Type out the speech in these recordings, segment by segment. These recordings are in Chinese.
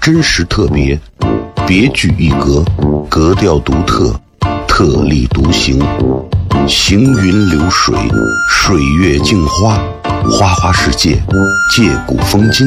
真实特别，别具一格，格调独特，特立独行，行云流水，水月镜花，花花世界，借古风今，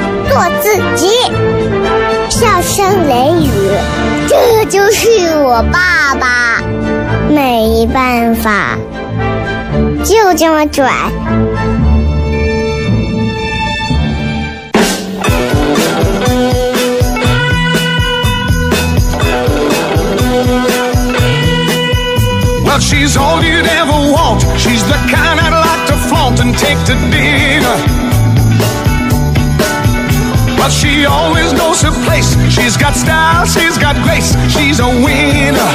做自己。”笑声雷雨，这就是我爸爸，没办法，就这么拽。Well, she's all you'd ever want. She's the kind I'd like to flaunt and take to dinner. But she always knows her place. She's got style, she's got grace. She's a winner.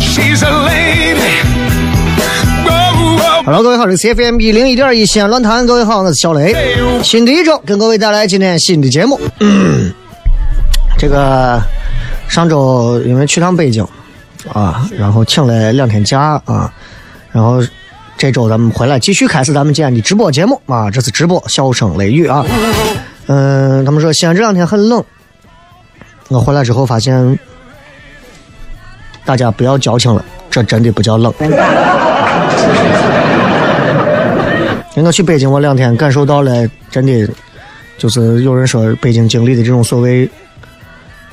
She's a lady. Whoa, whoa. Hello，各位好，这是 CFM 一零一点一西安论坛，各位好，我是小雷。新的一周，跟各位带来今天新的节目。嗯、这个上周因为去趟北京啊，然后请了两天假啊，然后这周咱们回来继续开始咱们今天的直播节目啊，这次直播笑声雷雨啊。嗯、他们说西安这两天很冷，我回来之后发现，大家不要矫情了，这真的不叫冷。我去北京，我两天感受到了，真的就是有人说北京经历的这种所谓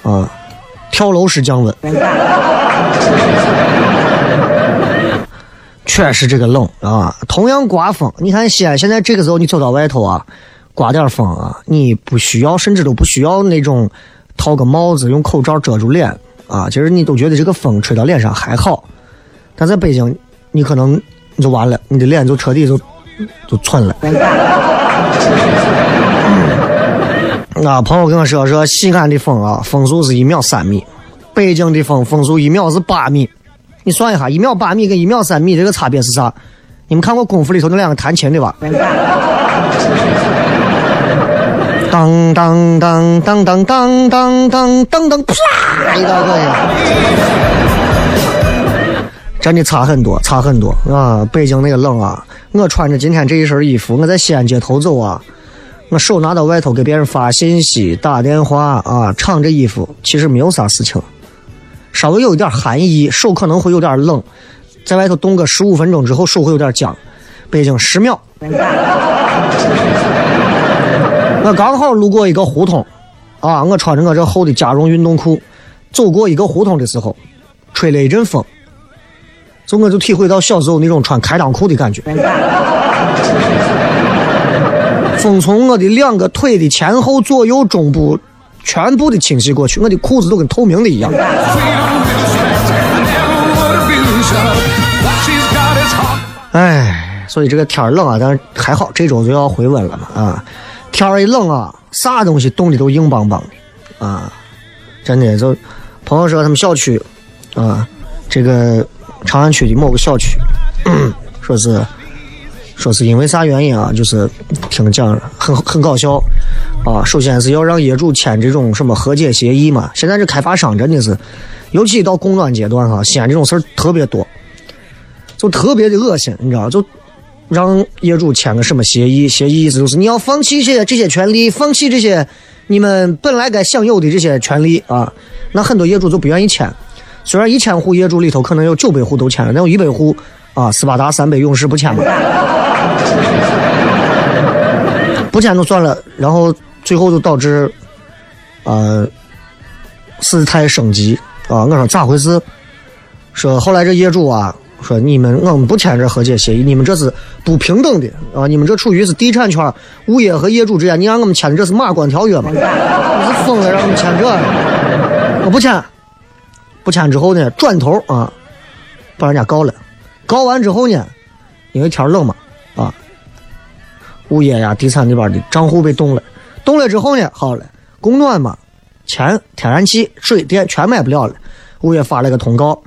啊跳楼式降温，确实这个冷啊。同样刮风，你看西安现在这个时候你走到外头啊，刮点风啊，你不需要，甚至都不需要那种套个帽子、用口罩遮住脸啊，其实你都觉得这个风吹到脸上还好。但在北京，你可能你就完了，你的脸就彻底就就蠢了。啊，朋友跟我说说西安的风啊，风速是一秒三米，北京的风风速一秒是八米。你算一下，一秒八米跟一秒三米这个差别是啥？你们看过功夫里头那两个弹琴的吧？当当当当当当当当当当，啪一大个呀！真的差很多，差很多啊！北京那个冷啊，我穿着今天这一身衣服，我在西安街头走啊，我手拿到外头给别人发信息、打电话啊，敞着衣服，其实没有啥事情，稍微有一点寒意，手可能会有点冷，在外头冻个十五分钟之后，手会有点僵。北京十秒，我刚好路过一个胡同，啊，我穿着我这厚的加绒运动裤，走过一个胡同的时候，吹了一阵风。就我就体会到小时候那种穿开裆裤的感觉，风从我的两个腿的前后左右中部全部的侵袭过去，我的裤子都跟透明的一样。哎，所以这个天冷啊，但是还好这周就要回温了嘛啊，天一冷啊，啥东西冻的都硬邦邦的啊，真的就朋友说他们小区啊，这个长安区的某个小区，说是说是因为啥原因啊？就是听讲很很搞笑啊。首先是要让业主签这种什么和解协议嘛。现在这开发商真的是，尤其到供暖阶段哈、西安这种事儿特别多，就特别的恶心，你知道就。让业主签个什么协议？协议意思就是你要放弃这些这些权利，放弃这些你们本来该享有的这些权利啊。那很多业主就不愿意签。虽然一千户业主里头可能有九百户都签了，那有一百户啊，斯巴达三百勇士不签嘛，不签就算了。然后最后就导致呃，事态升级啊！我说咋回事？说后来这业主啊，说你们我们不签这和解协议，你们这是不平等的啊！你们这处于是地产圈物业和业主之间，你让我们签的这是马关条约吗？你是疯了，让我们签这？我不签，不签之后呢，转头啊，把人家告了。告完之后呢，因为天冷嘛，物业呀、地产那边的账户被冻了，冻了之后呢，好了，供暖嘛，钱、天然气、水电全买不了了，物业发了个通告。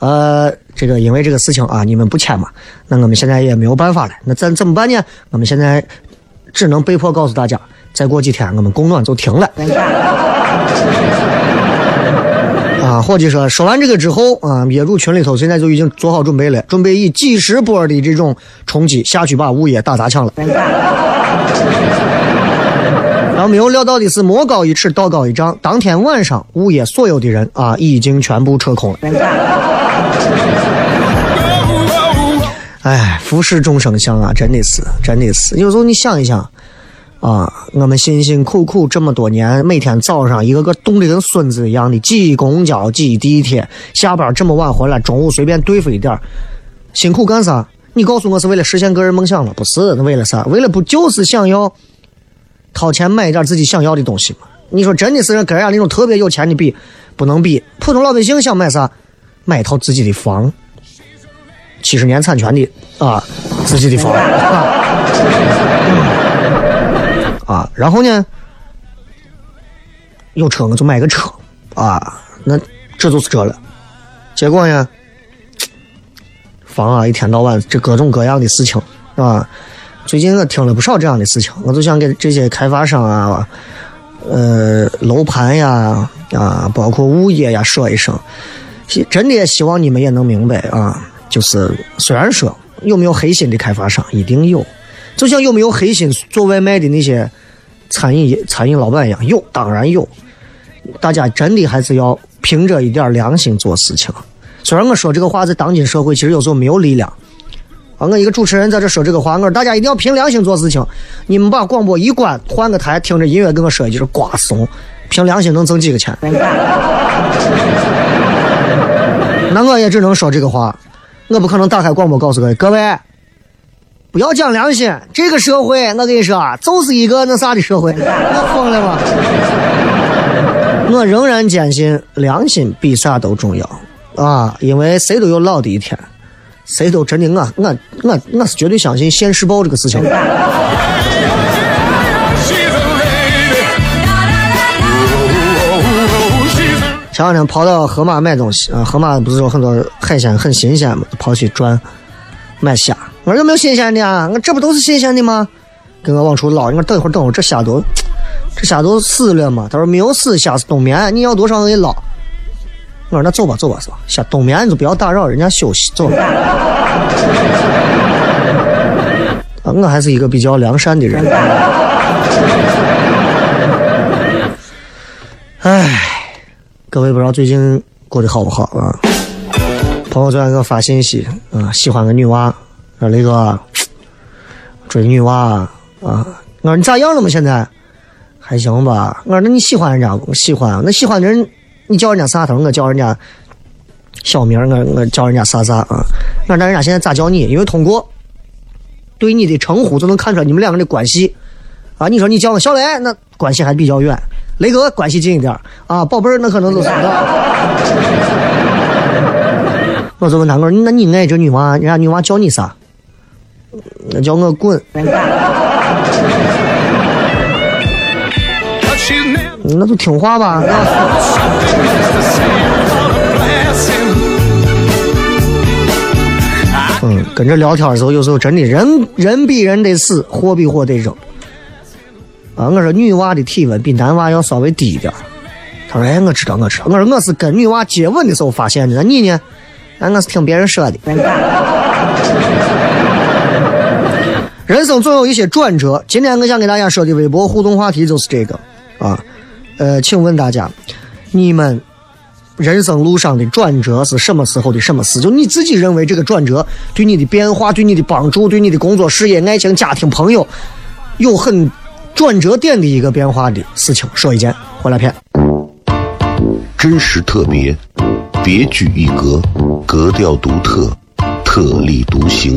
呃，这个因为这个事情啊，你们不签嘛，那我们现在也没有办法了。那咱怎么办呢？我们现在只能被迫告诉大家，再过几天我们供暖就停了。伙计说，说完这个之后啊，业主群里头现在就已经做好准备了，准备以几十波的这种冲击下去把物业打砸抢了。然后没有料到的是，魔高一尺，道高一丈。当天晚上，物业所有的人啊，已经全部撤空了。哎，浮世众生相啊，真的是，真的是。有时候你想一想，啊，我们辛辛苦苦这么多年，每天早上一个个冻得跟孙子一样的挤公交、挤地铁，下班这么晚回来，中午随便对付一点辛苦干啥？你告诉我是为了实现个人梦想了？不是，那为了啥？为了不就是想要？掏钱买一点自己想要的东西吗？你说真的是跟人家那种特别有钱的比，不能比。普通老百姓想买啥？买一套自己的房，七十年产权的啊，自己的房啊。啊然后呢，有车我就买个车啊。那这就是这了。结果呢，房啊，一天到晚这各种各样的事情啊。最近我听了不少这样的事情，我就想给这些开发商啊、呃楼盘呀啊，包括物业呀说一声，真的也希望你们也能明白啊。就是虽然说有没有黑心的开发商，一定有，就像有没有黑心做外卖的那些餐饮餐饮老板一样，有当然有。大家真的还是要凭着一点良心做事情。虽然我说这个话在当今社会，其实有时候没有力量。啊，我一个主持人在这说这个话，我说大家一定要凭良心做事情。你们把广播一关，换个台，听着音乐跟我说一句是瓜怂，凭良心能挣几个钱？那我也只能说这个话，我不可能打开广播告诉各位，各位不要讲良心。这个社会，我跟你说啊，就是一个那啥的社会，我疯了吗？我仍然坚信良心比啥都重要啊，因为谁都有老的一天。谁都真的，我我我我是绝对相信现世报这个事情。前两天跑到河马买东西啊，河马不是有很多海鲜很新鲜嘛，跑去转买虾。我说有没有新鲜的啊？我这不都是新鲜的吗？跟我往出捞，你说等一会儿等会儿，这虾都 这虾都死了嘛？他说没有死，虾是冬眠，你要多少我给你捞。我说那走吧，走吧，走吧。虾冬眠你就不要打扰人家休息，走。啊，我还是一个比较良善的人。唉，各位不知道最近过得好不好啊？朋友昨天给我发信息，啊，喜欢个女娃，说雷哥追女娃啊。我说你咋样了嘛？现在还行吧？我说那你喜欢人家？喜欢。那喜欢的人。你叫人家啥头？我叫人家小名，我我叫人家啥啥啊？那那人家现在咋叫你？因为通过对你的称呼就能看出来你们两个的关系啊。你说你叫我小雷，那关系还比较远；雷哥关系近一点啊。宝贝儿，那可能就是我就问他我说那你爱这女娃，人家女娃叫你啥？那叫我滚。那就听话吧。嗯，跟着聊天的时候，有时候真的人人比人得死，货比货得扔。啊，我说女娃的体温比男娃要稍微低一点。他说：“哎，我知道，我知道。”我说：“我是跟女娃接吻的时候发现的。那你呢？”哎，我是听别人说的。人生总有一些转折。今天我想给大家说的微博互动话题就是这个啊。呃，请问大家，你们人生路上的转折是什么时候的什么事？就你自己认为这个转折对你的变化、对你的帮助、对你的工作、事业、爱情、家庭、朋友有很转折点的一个变化的事情，说一件，回来片。真实特别，别具一格，格调独特，特立独行，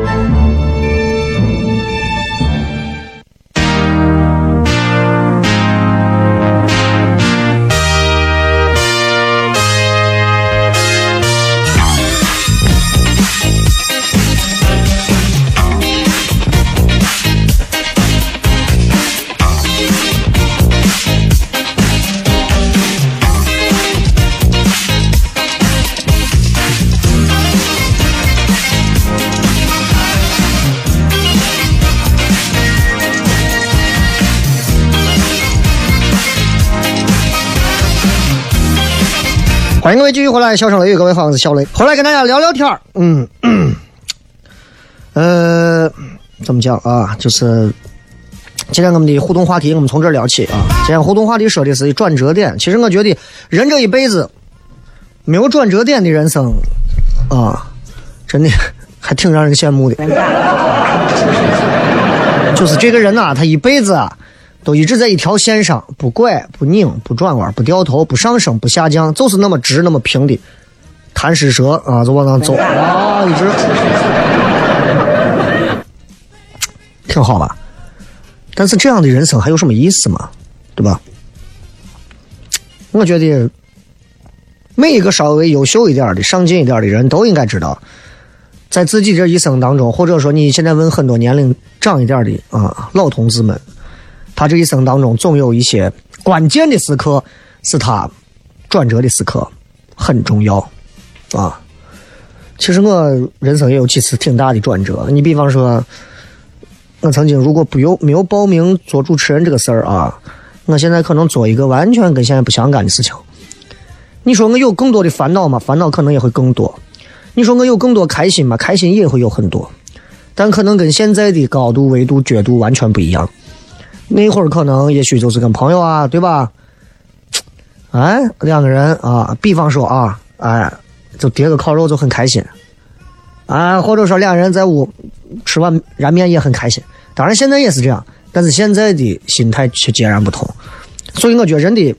欢迎各位继续回来，笑声雷雨，各位好，我是小雷，回来跟大家聊聊天儿。嗯，呃，怎么讲啊？就是今天我们的互动话题，我们从这儿聊起啊。今天互动话题说的是转折点。其实我觉得人这一辈子没有转折点的人生啊，真的还挺让人羡慕的。就是这个人呐、他一辈子啊。都一直在一条线上，不拐不拧不转弯不掉头不上升不下降，就是那么直那么平的贪食蛇啊，就往上走啊，一直 挺好吧。但是这样的人生还有什么意思吗？对吧？我觉得每一个稍微优秀一点的、上进一点的人都应该知道，在自己这一生当中，或者说你现在问很多年龄长一点的啊老同志们。他这一生当中，总有一些关键的时刻是他转折的时刻，很重要啊。其实我人生也有几次挺大的转折。你比方说，我曾经如果不有没有报名做主持人这个事儿啊，我现在可能做一个完全跟现在不相干的事情。你说我有更多的烦恼吗？烦恼可能也会更多。你说我有更多开心吗？开心也会有很多，但可能跟现在的高度、维度、角度完全不一样。那会儿可能也许就是跟朋友啊，对吧？哎，两个人啊，比方说啊，哎，就叠个烤肉就很开心，啊，或者说两人在屋吃碗燃面也很开心。当然现在也是这样，但是现在的心态却截然不同。所以我觉得人的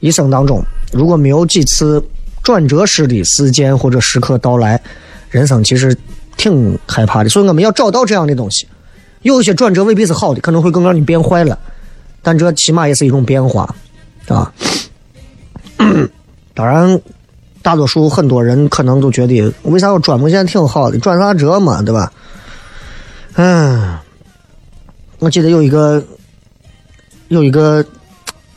一生当中，如果没有几次转折式的事件或者时刻到来，人生其实挺害怕的。所以我们要找到这样的东西。有些转折未必是好的，可能会更让你变坏了，但这起码也是一种变化，啊。当然，大多数很多人可能都觉得，为啥我转过线挺好的，转啥折嘛，对吧？嗯，我记得有一个有一个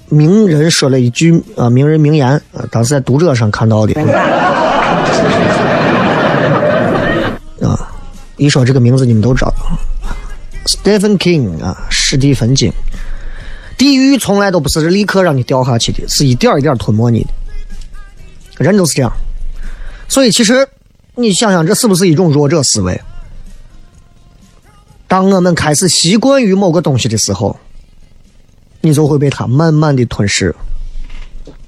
名人说了一句啊，名人名言啊，当时在读者上看到的。啊，一说这个名字，你们都知道。Stephen King 啊，史蒂芬金，地狱从来都不是立刻让你掉下去的，是一点一点吞没你的。人都是这样，所以其实你想想，这是不是一种弱者思维？当我们开始习惯于某个东西的时候，你就会被它慢慢的吞噬。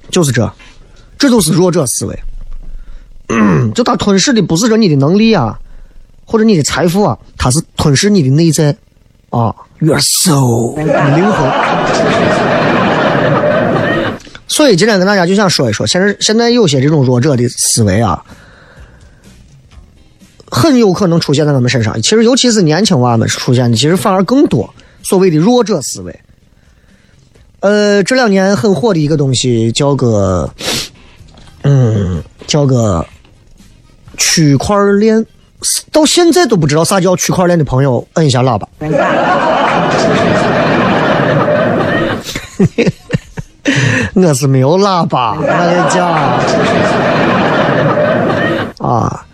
就是这，这就是弱者思维。就它吞噬的不是说你的能力啊，或者你的财富啊，它是吞噬你的内在。啊，You're so 灵魂。所以今天跟大家就想说一说，现在现在有些这种弱者的思维啊，很有可能出现在我们身上。其实尤其是年轻娃们出现的，其实反而更多所谓的弱者思维。呃，这两年很火的一个东西叫个，嗯，叫个区块链。到现在都不知道啥叫区块链的朋友，摁一下喇叭。我是没有喇叭，我的讲啊，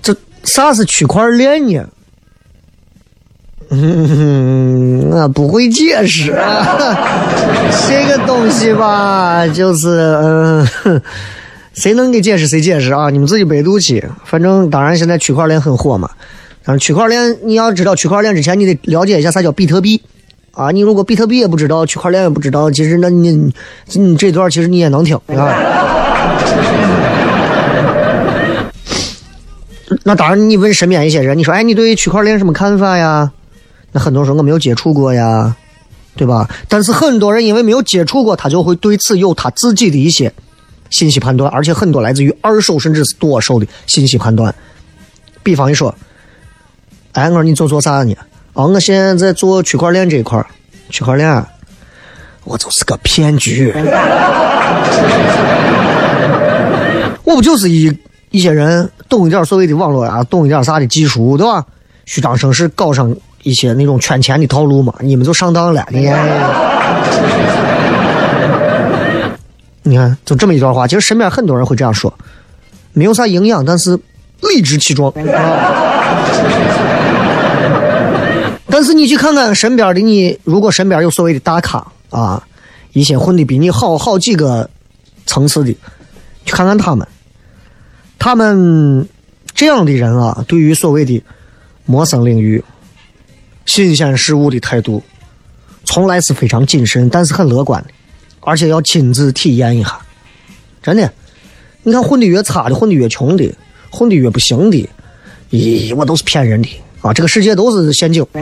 这啥是区块链呢？嗯，我不会解释。这个东西吧，就是嗯，谁能给解释谁解释啊？你们自己百度去。反正当然，现在区块链很火嘛。但是区块链，你要知道区块链之前，你得了解一下啥叫比特币。啊，你如果比特币也不知道，区块链也不知道，其实那你你这段其实你也能听啊。那当然，你问身边一些人，你说，哎，你对区块链什么看法呀？那很多人说我没有接触过呀，对吧？但是很多人因为没有接触过，他就会对此有他自己的一些信息判断，而且很多来自于二手甚至是多手的信息判断。比方一说，哎，我说你做做啥呢？哦，我现在在做区块链这一块儿，区块链，我就是个骗局。我不就是一一些人懂一点所谓的网络啊，懂一点啥的技术，对吧？虚张声势搞上一些那种圈钱的套路嘛，你们就上当了。你，你看，就这么一段话，其实身边很多人会这样说，没有啥营养，但是理直气壮。但是你去看看身边的你，如果身边有所谓的大咖啊，一些混的比你好好几个层次的，去看看他们，他们这样的人啊，对于所谓的陌生领域、新鲜事物的态度，从来是非常谨慎，但是很乐观的，而且要亲自体验一下。真的，你看混的越差的，混的越穷的，混的越不行的，咦，我都是骗人的。啊，这个世界都是陷阱，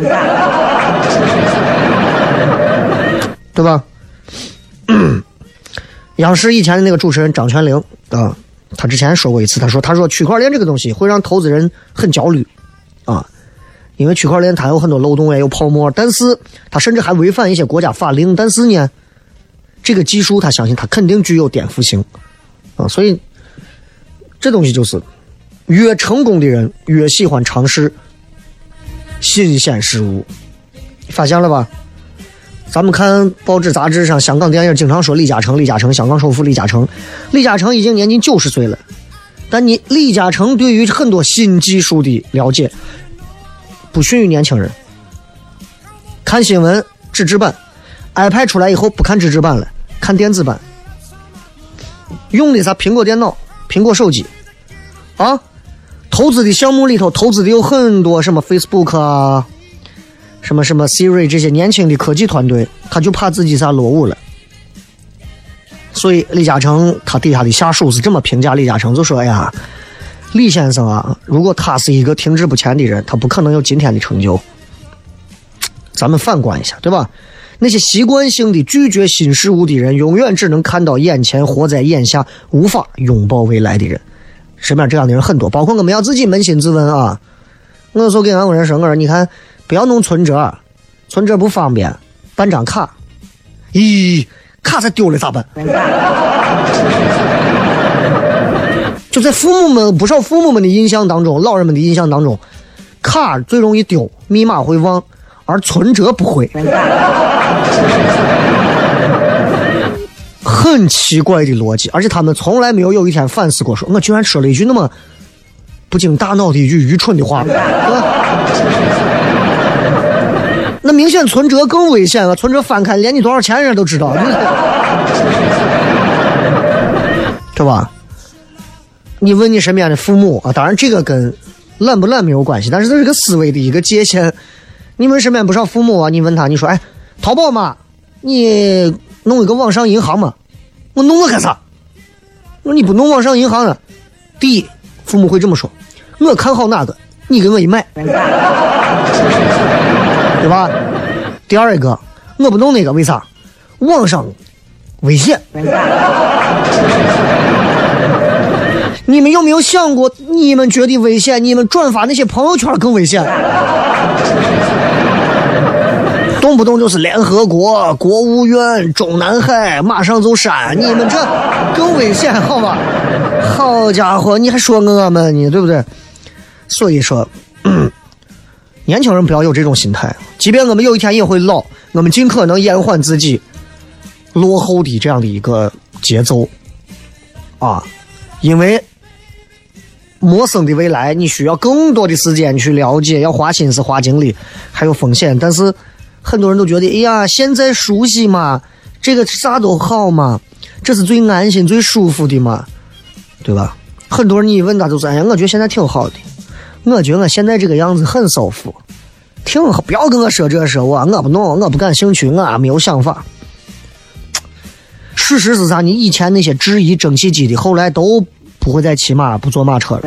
对吧？央视以前的那个主持人张泉灵啊，他之前说过一次，他说：“他说区块链这个东西会让投资人很焦虑啊，因为区块链它有很多漏洞，也有泡沫，但是它甚至还违反一些国家法令。但是呢，这个技术他相信他肯定具有颠覆性啊，所以这东西就是越成功的人越喜欢尝试。”新鲜事物，发现了吧？咱们看报纸杂志上，香港电影经常说李嘉诚，李嘉诚，香港首富李嘉诚。李嘉诚已经年近九十岁了，但你李嘉诚对于很多新技术的了解，不逊于年轻人。看新闻纸质版，iPad 出来以后不看纸质版了，看电子版。用的啥？苹果电脑，苹果手机，啊？投资的项目里头，投资的有很多什么 Facebook 啊，什么什么 Siri 这些年轻的科技团队，他就怕自己啥落伍了。所以李嘉诚他底下的下属是这么评价李嘉诚，就说：“哎呀，李先生啊，如果他是一个停滞不前的人，他不可能有今天的成就。”咱们反观一下，对吧？那些习惯性的拒绝新事物的人，永远只能看到眼前，活在眼下，无法拥抱未来的人。身边这样的人很多，包括我们要自己扪心自问啊。我有时候给俺屋人说，我说你看，不要弄存折，存折不方便，办张卡。咦，卡才丢了咋办？就在父母们不少父母们的印象当中，老人们的印象当中，卡最容易丢，密码会忘，而存折不会。很奇怪的逻辑，而且他们从来没有有一天反思过，说我居然说了一句那么不经大脑的一句愚蠢的话。那明显存折更危险了，存折翻开连你多少钱人家都知道，对吧？你问你身边的父母啊，当然这个跟懒不懒没有关系，但是这是个思维的一个界限。你问身边不少父母啊，你问他，你说哎，淘宝嘛，你弄一个网上银行嘛？我弄我干啥？我你不弄网上银行了。第一，父母会这么说：我看好哪个，你给我一买，对吧？第二一个，我不弄那个，为啥？网上危险。你们有没有想过，你们觉得危险，你们转发那些朋友圈更危险？动不动就是联合国、国务院、中南海，马上就删，你们这更危险，好吧？好家伙，你还说我们呢，对不对？所以说，年轻人不要有这种心态，即便我们有一天也会老，我们尽可能延缓自己落后的这样的一个节奏啊，因为陌生的未来，你需要更多的时间去了解，要花心思、花精力，还有风险，但是。很多人都觉得，哎呀，现在熟悉嘛，这个啥都好嘛，这是最安心、最舒服的嘛，对吧？很多人你一问他就说，哎呀，我觉得现在挺好的，我觉得我现在这个样子很舒服，挺好。不要跟我说这说我，我不弄，我不感兴趣，我没有想法。事实是啥？你以前那些质疑蒸汽机的，后来都不会再骑马、不坐马车了。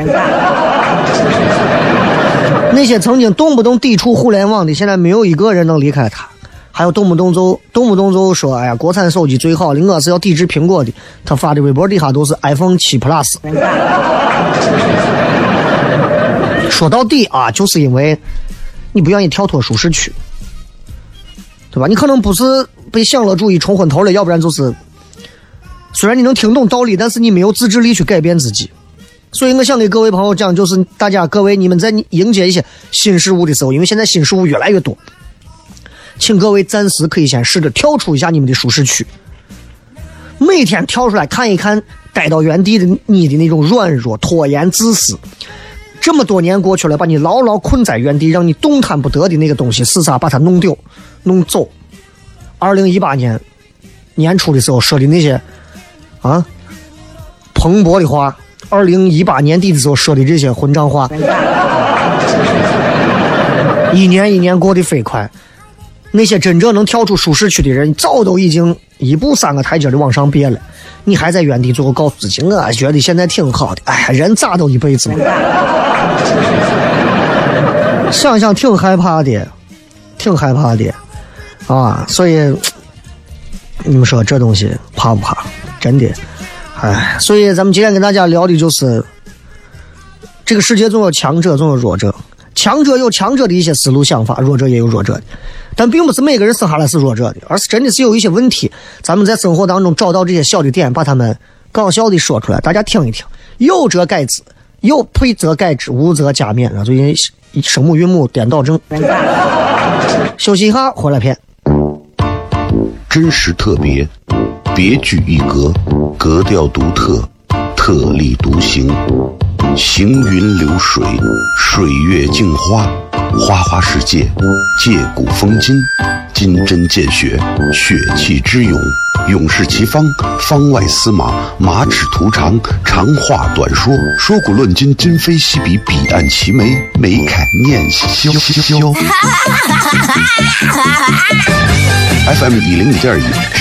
那些曾经动不动抵触互联网的，现在没有一个人能离开他。还有动不动就动不动就说：“哎呀，国产手机最好的，我是要抵制苹果的。”他发的微博底下都是 iPhone 七 Plus。说到底啊，就是因为你不愿意跳脱舒适区，对吧？你可能不是被享乐主义冲昏头了，要不然就是虽然你能听懂道理，但是你没有自制力去改变自己。所以我想给各位朋友讲，就是大家各位你们在迎接一些新事物的时候，因为现在新事物越来越多，请各位暂时可以先试着跳出一下你们的舒适区，每天跳出来看一看待到原地的你的那种软弱、拖延、自私。这么多年过去了，把你牢牢困在原地，让你动弹不得的那个东西是啥？把它弄丢、弄走。二零一八年年初的时候说的那些啊蓬勃的话。二零一八年底的时候说的这些混账话，一年一年过得飞快。那些真正能跳出舒适区的人，早都已经一步三个台阶的往上别了。你还在原地，最后告诉自己，我觉得现在挺好的。哎，人咋都一辈子嘛。想想挺害怕的，挺害怕的啊！所以你们说这东西怕不怕？真的。哎，所以咱们今天跟大家聊的就是，这个世界总有强者，总有弱者。强者有强者的一些思路想法，弱者也有弱者的。但并不是每个人生下来是弱者的，而是真的是有一些问题。咱们在生活当中找到这些小的点，把他们搞笑的说出来，大家听一听。有则改之，有配则改之，无则加勉。啊，最近声母韵母颠倒症。休息一下，回来片。真实特别。别具一格，格调独特，特立独行，行云流水，水月镜花，花花世界，借古风今，金针见血，血气之勇，勇士齐方，方外司马，马齿图长，长话短说，说古论今，今非昔比，彼岸齐眉，眉开眼笑。FM 一零五点一，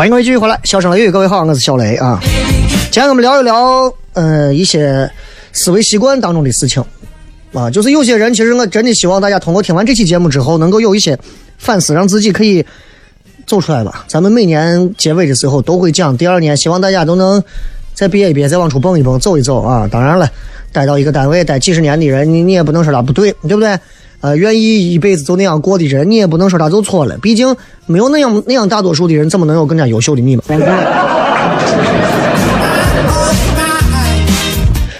欢迎各位继续回来，笑声雷雨，各位好，我是小雷啊。今天我们聊一聊，呃，一些思维习惯当中的事情啊，就是有些人，其实我真的希望大家通过听完这期节目之后，能够有一些反思，让自己可以走出来吧。咱们每年结尾的时候都会讲，第二年希望大家都能再憋一憋，再往出蹦一蹦，走一走啊。当然了，待到一个单位待几十年的人，你你也不能说他不对，对不对？呃，愿意一辈子就那样过的人，你也不能说他就错了。毕竟没有那样那样大多数的人，怎么能有更加优秀的你嘛？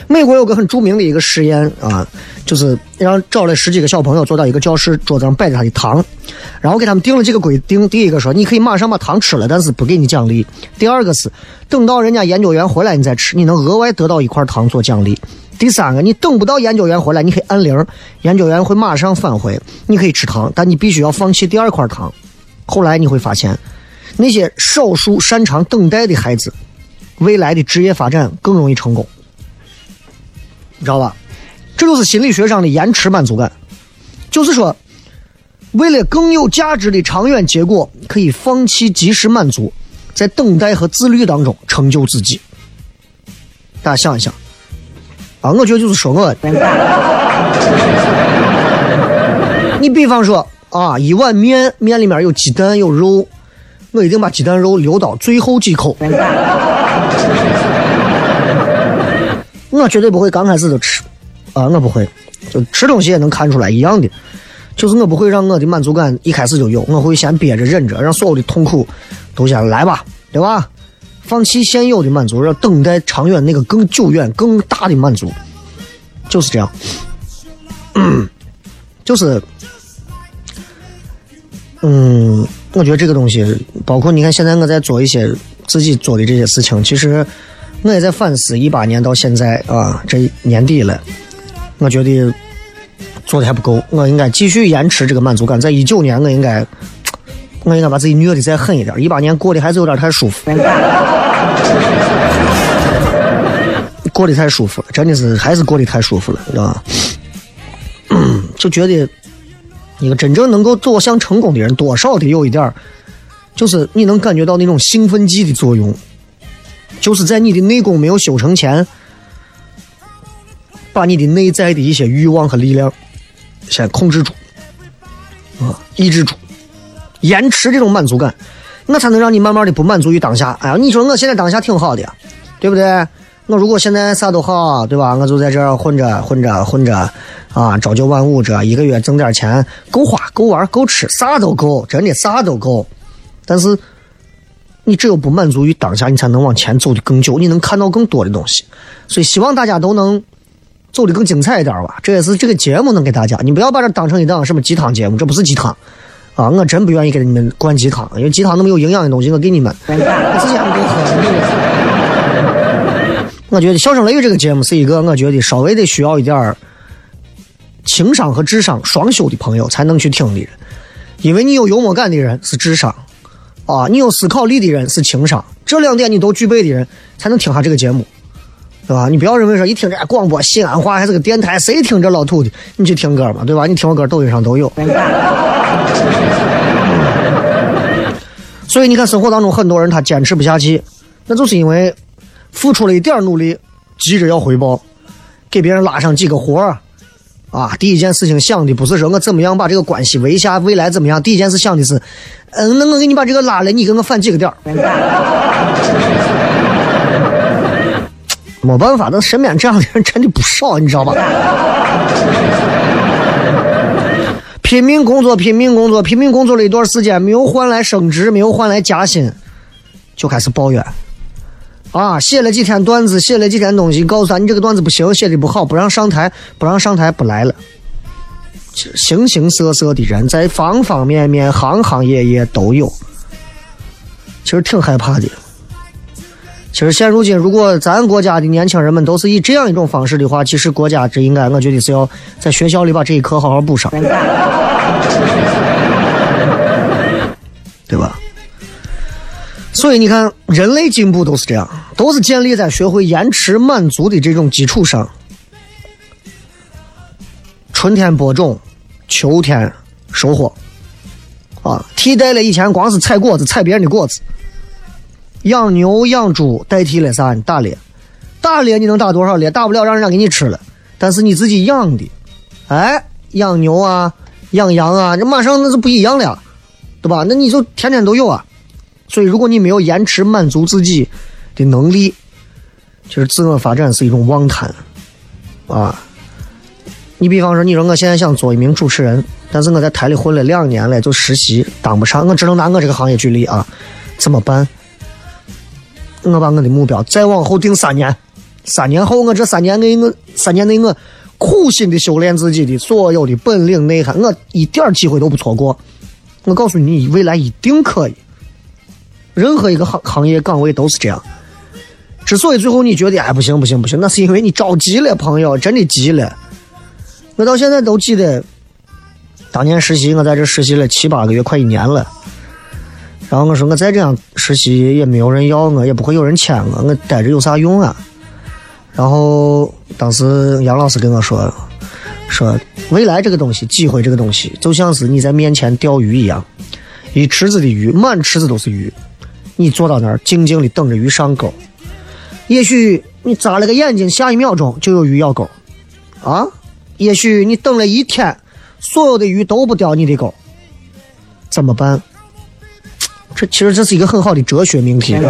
美国有个很著名的一个实验啊，就是让找了十几个小朋友坐到一个教室，桌子上摆着他的糖，然后给他们定了几个规定：第一个说，你可以马上把糖吃了，但是不给你奖励；第二个是，等到人家研究员回来你再吃，你能额外得到一块糖做奖励。第三个，你等不到研究员回来，你可以按铃，研究员会马上返回，你可以吃糖，但你必须要放弃第二块糖。后来你会发现，那些少数擅长等待的孩子，未来的职业发展更容易成功，你知道吧？这就是心理学上的延迟满足感，就是说，为了更有价值的长远结果，可以放弃及时满足，在等待和自律当中成就自己。大家想一想。啊，我觉得就是说我，你比方说啊，一碗面，面里面有鸡蛋有肉，我一定把鸡蛋肉留到最后几口。我绝对不会刚开始就吃，啊，我不会，就吃东西也能看出来一样的，就是我不会让我的满足感一开始就有，我会先憋着忍着，让所有的痛苦都先来吧，对吧？放弃现有的满足，要等待长远那个更久远、更大的满足，就是这样。就是，嗯，我觉得这个东西，包括你看，现在我在做一些自己做的这些事情，其实我也在反思，一八年到现在啊，这年底了，我觉得做的还不够，我应该继续延迟这个满足感，在一九年，我应该。我应该把自己虐的再狠一点。一八年过得还是有点太舒服，过得太舒服了，真的是还是过得太舒服了，知道吧？就觉得一个真正能够走向成功的人，多少得有一点就是你能感觉到那种兴奋剂的作用，就是在你的内功没有修成前，把你的内在的一些欲望和力量先控制住，啊，抑制住。延迟这种满足感，那才能让你慢慢的不满足于当下。哎呀，你说我现在当下挺好的，对不对？我如果现在啥都好，对吧？我就在这混着混着混着，啊，朝九晚五这一个月挣点钱，够花够玩够吃，啥都够，真的啥都够。但是，你只有不满足于当下，你才能往前走的更久，你能看到更多的东西。所以，希望大家都能走的更精彩一点吧。这也是这个节目能给大家，你不要把这当成一档什么鸡汤节目，这不是鸡汤。啊，我真不愿意给你们灌鸡汤，因为鸡汤那么有营养的东西，我给你们，我自己还不够喝。我觉得《笑声雷雨》这个节目是一个，我觉得稍微得需要一点情商和智商双修的朋友才能去听的人，因为你有幽默感的人是智商，啊，你有思考力的人是情商，这两点你都具备的人才能听下这个节目，对吧？你不要认为说一听这广播西安话还是个电台，谁听这老土的？你去听歌嘛，对吧？你听我歌，抖音上都有。所以你看，生活当中很多人他坚持不下去，那就是因为付出了一点努力，急着要回报，给别人拉上几个活儿，啊，第一件事情想的不是说我怎么样把这个关系维下，未来怎么样，第一件事想的是，嗯，那我给你把这个拉了，你给我返几个点儿。没办法，那身边这样的人真的不少，你知道吧？拼命工作，拼命工作，拼命工作了一段时间，没有换来升职，没有换来加薪，就开始抱怨。啊，写了几天段子，写了几天东西，告诉他你这个段子不行，写的不好，不让上台，不让上台，不来了。形形色色的人在方方面面、行行业业都有，其实挺害怕的。其实现如今，如果咱国家的年轻人们都是以这样一种方式的话，其实国家这应该，我觉得是要在学校里把这一课好好补上，对吧？所以你看，人类进步都是这样，都是建立在学会延迟满足的这种基础上。春天播种，秋天收获，啊，替代了以前光是采果子、采别人的果子。养牛养猪代替了啥？你打猎，打猎你能打多少猎？打不了让人家给你吃了。但是你自己养的，哎，养牛啊，养羊啊，这马上那就不一样了，对吧？那你就天天都有啊。所以如果你没有延迟满足自己的能力，其实自我发展是一种妄谈啊。你比方说，你说我现在想做一名主持人，但是我在台里混了两年了，就实习当不上，我只能拿我这个行业举例啊，怎么办？我把我的目标再往后定三年，三年后我这三年内我三年内我苦心的修炼自己的所有的本领内涵，我一点机会都不错过。我告诉你，你未来一定可以。任何一个行行业岗位都是这样。之所以最后你觉得哎不行不行不行，那是因为你着急了，朋友真的急了。我到现在都记得，当年实习我在这实习了七八个月，快一年了。然后我说我再这样实习也没有人要我，也不会有人签我，我待着有啥用啊？然后当时杨老师跟我说，说未来这个东西，机会这个东西，就像是你在面前钓鱼一样，一池子的鱼，满池子都是鱼，你坐到那儿静静的等着鱼上钩。也许你眨了个眼睛，下一秒钟就有鱼咬钩，啊？也许你等了一天，所有的鱼都不钓你的钩，怎么办？这其实这是一个很好的哲学命题。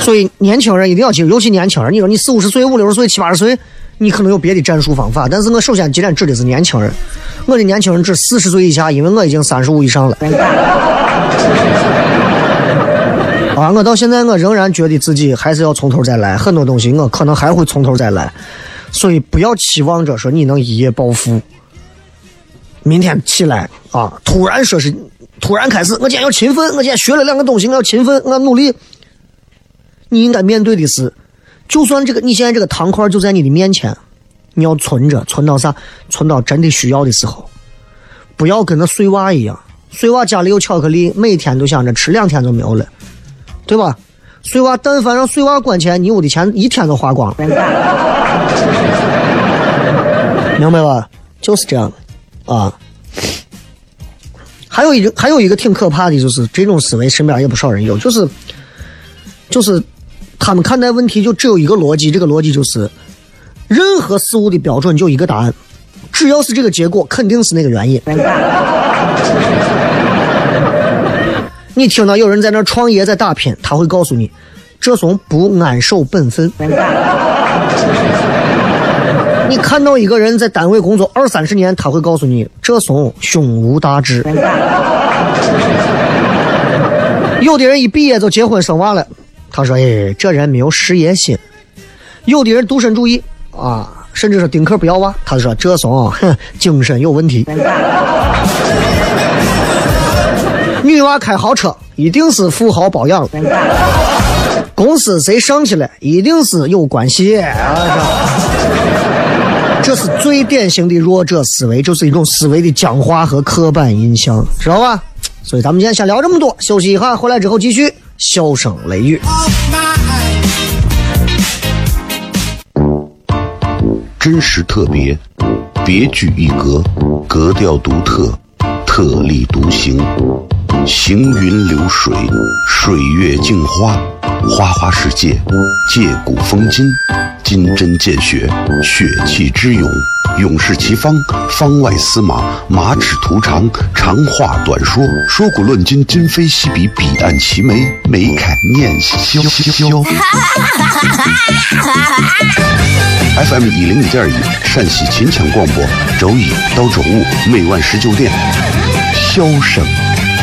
所以年轻人一定要记住，尤其年轻人，你说你四五十岁、五六十岁、七八十岁，你可能有别的战术方法。但是我首先今天指的是年轻人，我的年轻人指四十岁以下，因为我已经三十五以上了。啊，我到现在我仍然觉得自己还是要从头再来，很多东西我可能还会从头再来，所以不要期望着说你能一夜暴富。明天起来啊，突然说是突然开始，我今天要勤奋，我今天学了两个东西，我要勤奋，我要努力。你应该面对的是，就算这个你现在这个糖块就在你的面前，你要存着，存到啥？存到真的需要的时候，不要跟那碎娃一样。碎娃家里有巧克力，每天都想着吃，两天就没有了，对吧？碎娃但凡让碎娃管钱，你屋的钱一天都花光了，明白吧？就是这样。啊，还有一个还有一个挺可怕的，就是这种思维身边也不少人有，就是就是他们看待问题就只有一个逻辑，这个逻辑就是任何事物的标准就一个答案，只要是这个结果，肯定是那个原因。你听到有人在那创业在打拼，他会告诉你，这怂不安守本分。你看到一个人在单位工作二三十年，他会告诉你这怂胸无大志。有的人一毕业就结婚生娃了，他说：“哎，这人没有事业心。”有的人独身主义啊，甚至是丁克不要娃，他说：“这怂哼，精神有问题。”女娃开豪车，一定是富豪包养。公司谁上去了，一定是有关系。这是最典型的弱者思维，就是一种思维的僵化和刻板印象，知道吧？所以咱们今天先聊这么多，休息一下，回来之后继续笑声雷雨。真实特别，别具一格，格调独特，特立独行，行云流水，水月镜花。花花世界，借古风今，金针见血，血气之勇，勇士齐方，方外司马，马齿图长，长话短说，说古论今，今非昔比，彼岸齐眉，眉开眼笑。FM 一零五点一，陕西秦腔广播，周一到周五每晚十九点，萧声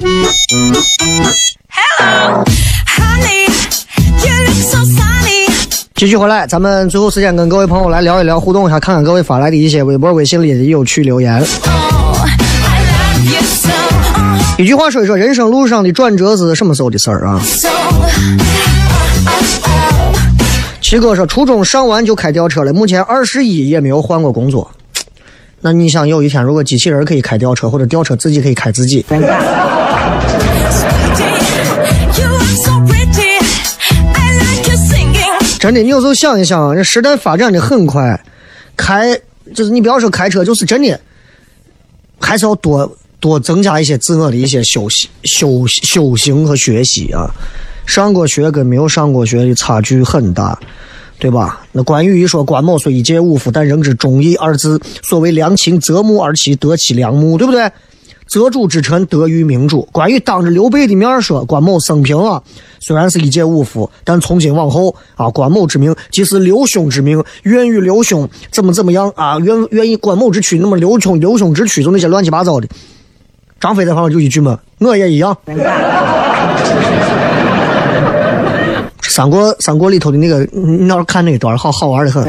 Honey, you so sunny. 继续回来，咱们最后时间跟各位朋友来聊一聊，互动一下，看看各位发来的一些微博、微信里的有趣留言。一句话说一说，人生路上的转折是什么时候的事儿啊？so. Oh, oh, 七哥说，初中上完就开吊车了，目前二十一，也没有换过工作。那你想有一天，如果机器人可以开吊车，或者吊车自己可以开自己，真的，你有时候想一想，这时代发展的很快，开就是你不要说开车，就是真的，还是要多多增加一些自我的一些修习、修修行和学习啊。上过学跟没有上过学的差距很大，对吧？那关羽一说关某虽一介武夫，但仍知忠义二字。所谓良禽择木而栖，得其良木，对不对？择主之臣，得于明主。关羽当着刘备的面说：“关某生平啊，虽然是一介武夫，但从今往后啊，关某之名即是刘兄之名，愿与刘兄怎么怎么样啊？愿愿意关某之躯，那么刘兄刘兄之躯，就那些乱七八糟的。”张飞在旁边就一句嘛：“我也一样。”三国三国里头的那个，你要是看那一段，好好玩的很。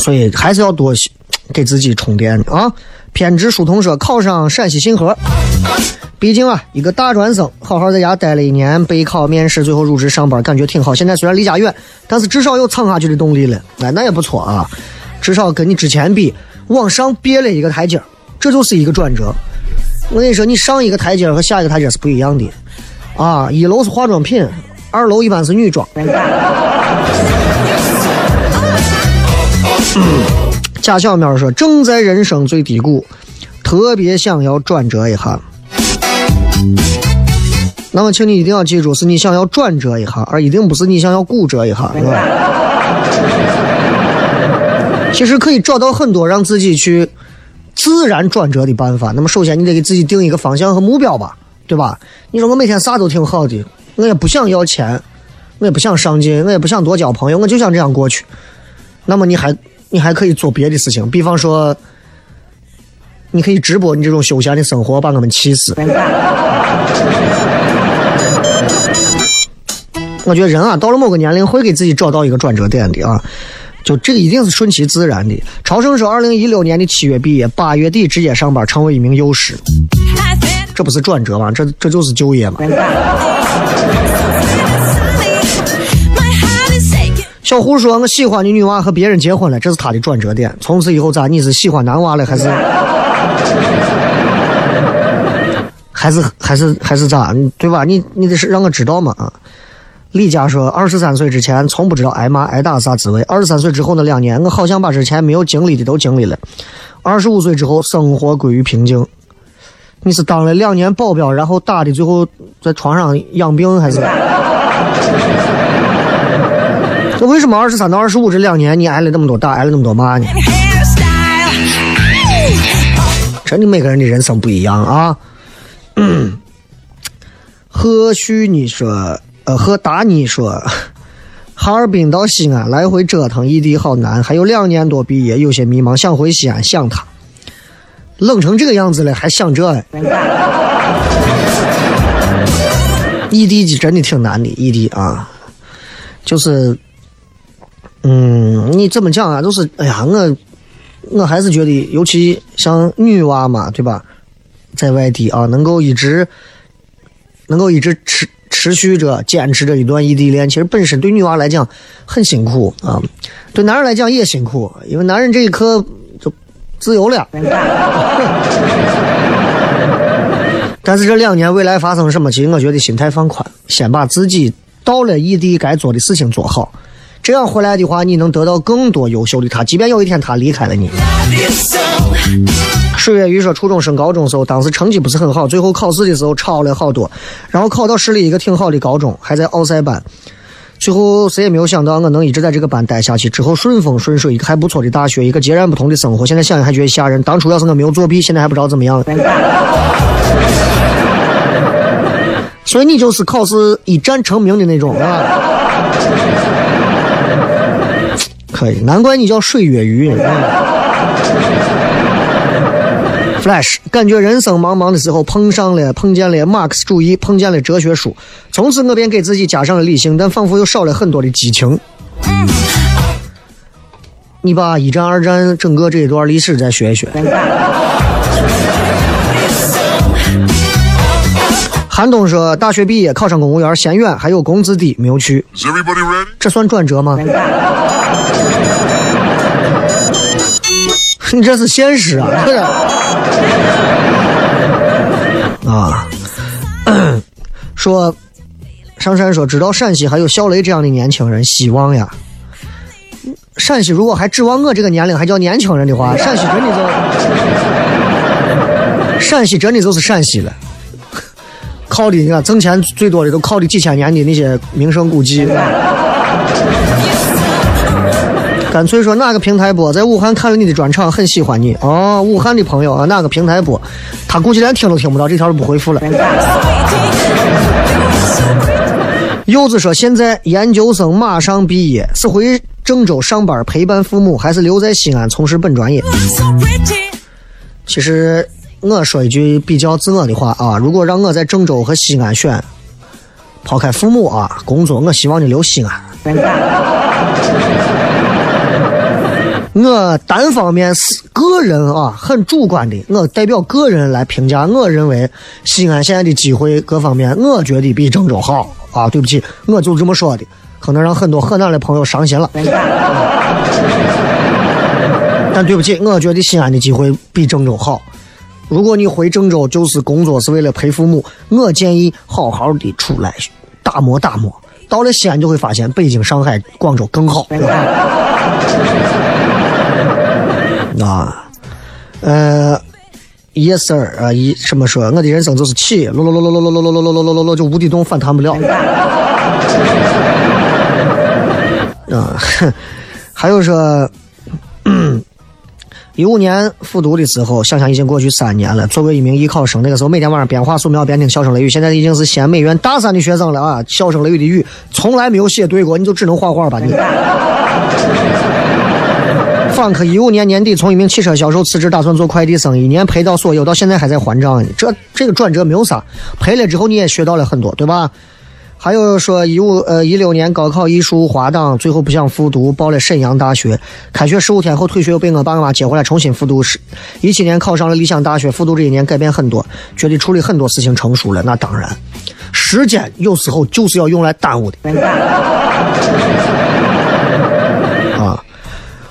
所以还是要多给自己充电啊！偏执书童说考上陕西信合，毕竟啊，一个大专生，好好在家待了一年，备考、面试，最后入职上班，感觉挺好。现在虽然离家远，但是至少有撑下去的动力了，哎，那也不错啊。至少跟你之前比，往上别了一个台阶这就是一个转折。我跟你说，你上一个台阶和下一个台阶是不一样的啊！一楼是化妆品，二楼一般是女装。贾小喵说：“正在人生最低谷，特别想要转折一下。那么，请你一定要记住，是你想要转折一下，而一定不是你想要骨折一下，是吧？其实可以找到很多让自己去自然转折的办法。那么，首先你得给自己定一个方向和目标吧，对吧？你说我每天啥都挺好的，我也不想要钱，我也不想上进，我也不想多交朋友，我就想这样过去。那么你还你还可以做别的事情，比方说，你可以直播你这种休闲的生活，把我们气死。我觉得人啊，到了某个年龄会给自己找到一个转折点的啊，就这个一定是顺其自然的。朝生说，二零一六年的七月毕业，八月底直接上班，成为一名幼师，这不是转折吗？这这就是就业吗。小胡说：“我喜欢的女娃和别人结婚了，这是他的转折点。从此以后咋？你是喜欢男娃了，还是 还是还是还是咋？对吧？你你得是让我知道嘛啊！”李佳说：“二十三岁之前从不知道挨骂挨打啥滋味。二十三岁之后那两年，我好像把之前没有经历的都经历了。二十五岁之后，生活归于平静。你是当了两年保镖，然后打的最后在床上养病，还是？”那为什么二十三到二十五这两年你挨了那么多打，挨了那么多骂呢？真的每个人的人生不一样啊。嗯，何须你说，呃，何达你说，哈尔滨到西安来回折腾，异地好难，还有两年多毕业，有些迷茫，想回西安，想他，冷成这个样子了，还想这？异地真的挺难的，异地啊，就是，嗯，你怎么讲啊？就是，哎呀，我我还是觉得，尤其像女娃嘛，对吧？在外地啊，能够一直能够一直持持续着坚持着一段异地恋，其实本身对女娃来讲很辛苦啊，对男人来讲也辛苦，因为男人这一刻就自由了。但是这两年未来发生什么，其实我觉得心态放宽，先把自己到了异地该做的事情做好，这样回来的话，你能得到更多优秀的他。即便有一天他离开了你.水月鱼说，初中升高中时候，当时成绩不是很好，最后考试的时候超了好多，然后考到市里一个挺好的高中，还在奥赛班。最后谁也没有想到我能一直在这个班待下去，之后顺风顺水，一个还不错的大学，一个截然不同的生活。现在想想还觉得吓人。当初要是我没有作弊，现在还不知道怎么样。所以你就是考试一战成名的那种，是吧？可以，难怪你叫水月鱼。Flash，感觉人生茫茫的时候碰上了碰见了马克思主义，碰见了哲学书，从此我便给自己加上了理性，但仿佛又少了很多的激情。你把一战、二战整个这一段历史再学一学。韩东说，大学毕业考上公务员嫌远，还有工资低，没有去。Is everybody ready? 这算转折吗？你这是现实啊！这是啊，说上山说知道陕西还有小雷这样的年轻人，希望呀。陕西如果还指望我这个年龄还叫年轻人的话，陕西真的就陕西真的就是陕西了。靠的你看挣钱最多的都靠的几千年的那些名胜古迹。干脆说哪个平台播，在武汉看了你的专场，很喜欢你哦。武汉的朋友啊，哪个平台播？他估计连听都听不到，这条就不回复了。柚子说，现在研究生马上毕业，是回郑州上班陪伴父母，还是留在西安从事本专业？其实我说一句比较自我的话啊，如果让我在郑州和西安选，抛开父母啊，工作，我希望你留西安。我单方面是个人啊，很主观的，我代表个人来评价。我认为西安现在的机会各方面，我觉得比郑州好啊。对不起，我就这么说的，可能让很多河南的朋友伤心了。但对不起，我觉得西安的机会比郑州好。如果你回郑州就是工作是为了陪父母，我建议好好的出来打磨打磨。到了西安就会发现北京、上海、广州更好。啊，呃，yes sir 啊，一什么说我的人生就是起，落落落落落落落落落落落落落就无底洞反弹不了。啊，哼还有说。一五年复读的时候，想想已经过去三年了。作为一名艺考生，那个时候每天晚上边画素描边听笑声雷雨。现在已经是西安美院大三的学生了啊！笑声雷雨的雨从来没有写对过，你就只能画画吧你。访客一五年年底从一名汽车销售辞职，打算做快递生意，一年赔到所有，到现在还在还账呢。这这个转折没有啥，赔了之后你也学到了很多，对吧？还有说一五呃一六年高考艺术滑档，最后不想复读，报了沈阳大学。开学十五天后退学，又被我爸我妈接回来重新复读。是一七年考上了理想大学，复读这一年改变很多，觉得处理很多事情成熟了。那当然，时间有时候就是要用来耽误的。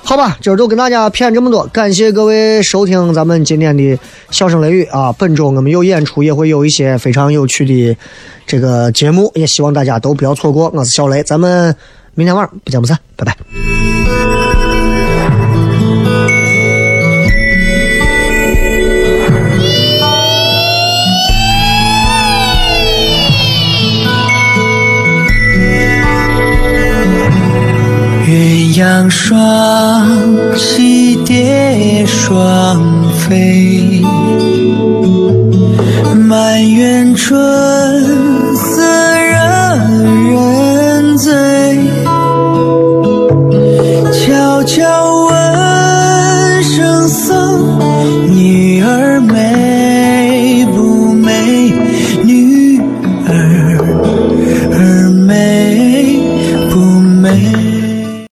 好吧，今儿就跟大家骗这么多，感谢各位收听咱们今天的笑声雷雨啊。本周我们有演出，也会有一些非常有趣的这个节目，也希望大家都不要错过。我是小雷，咱们明天晚上不见不散，拜拜。鸳鸯双栖蝶双飞，满园春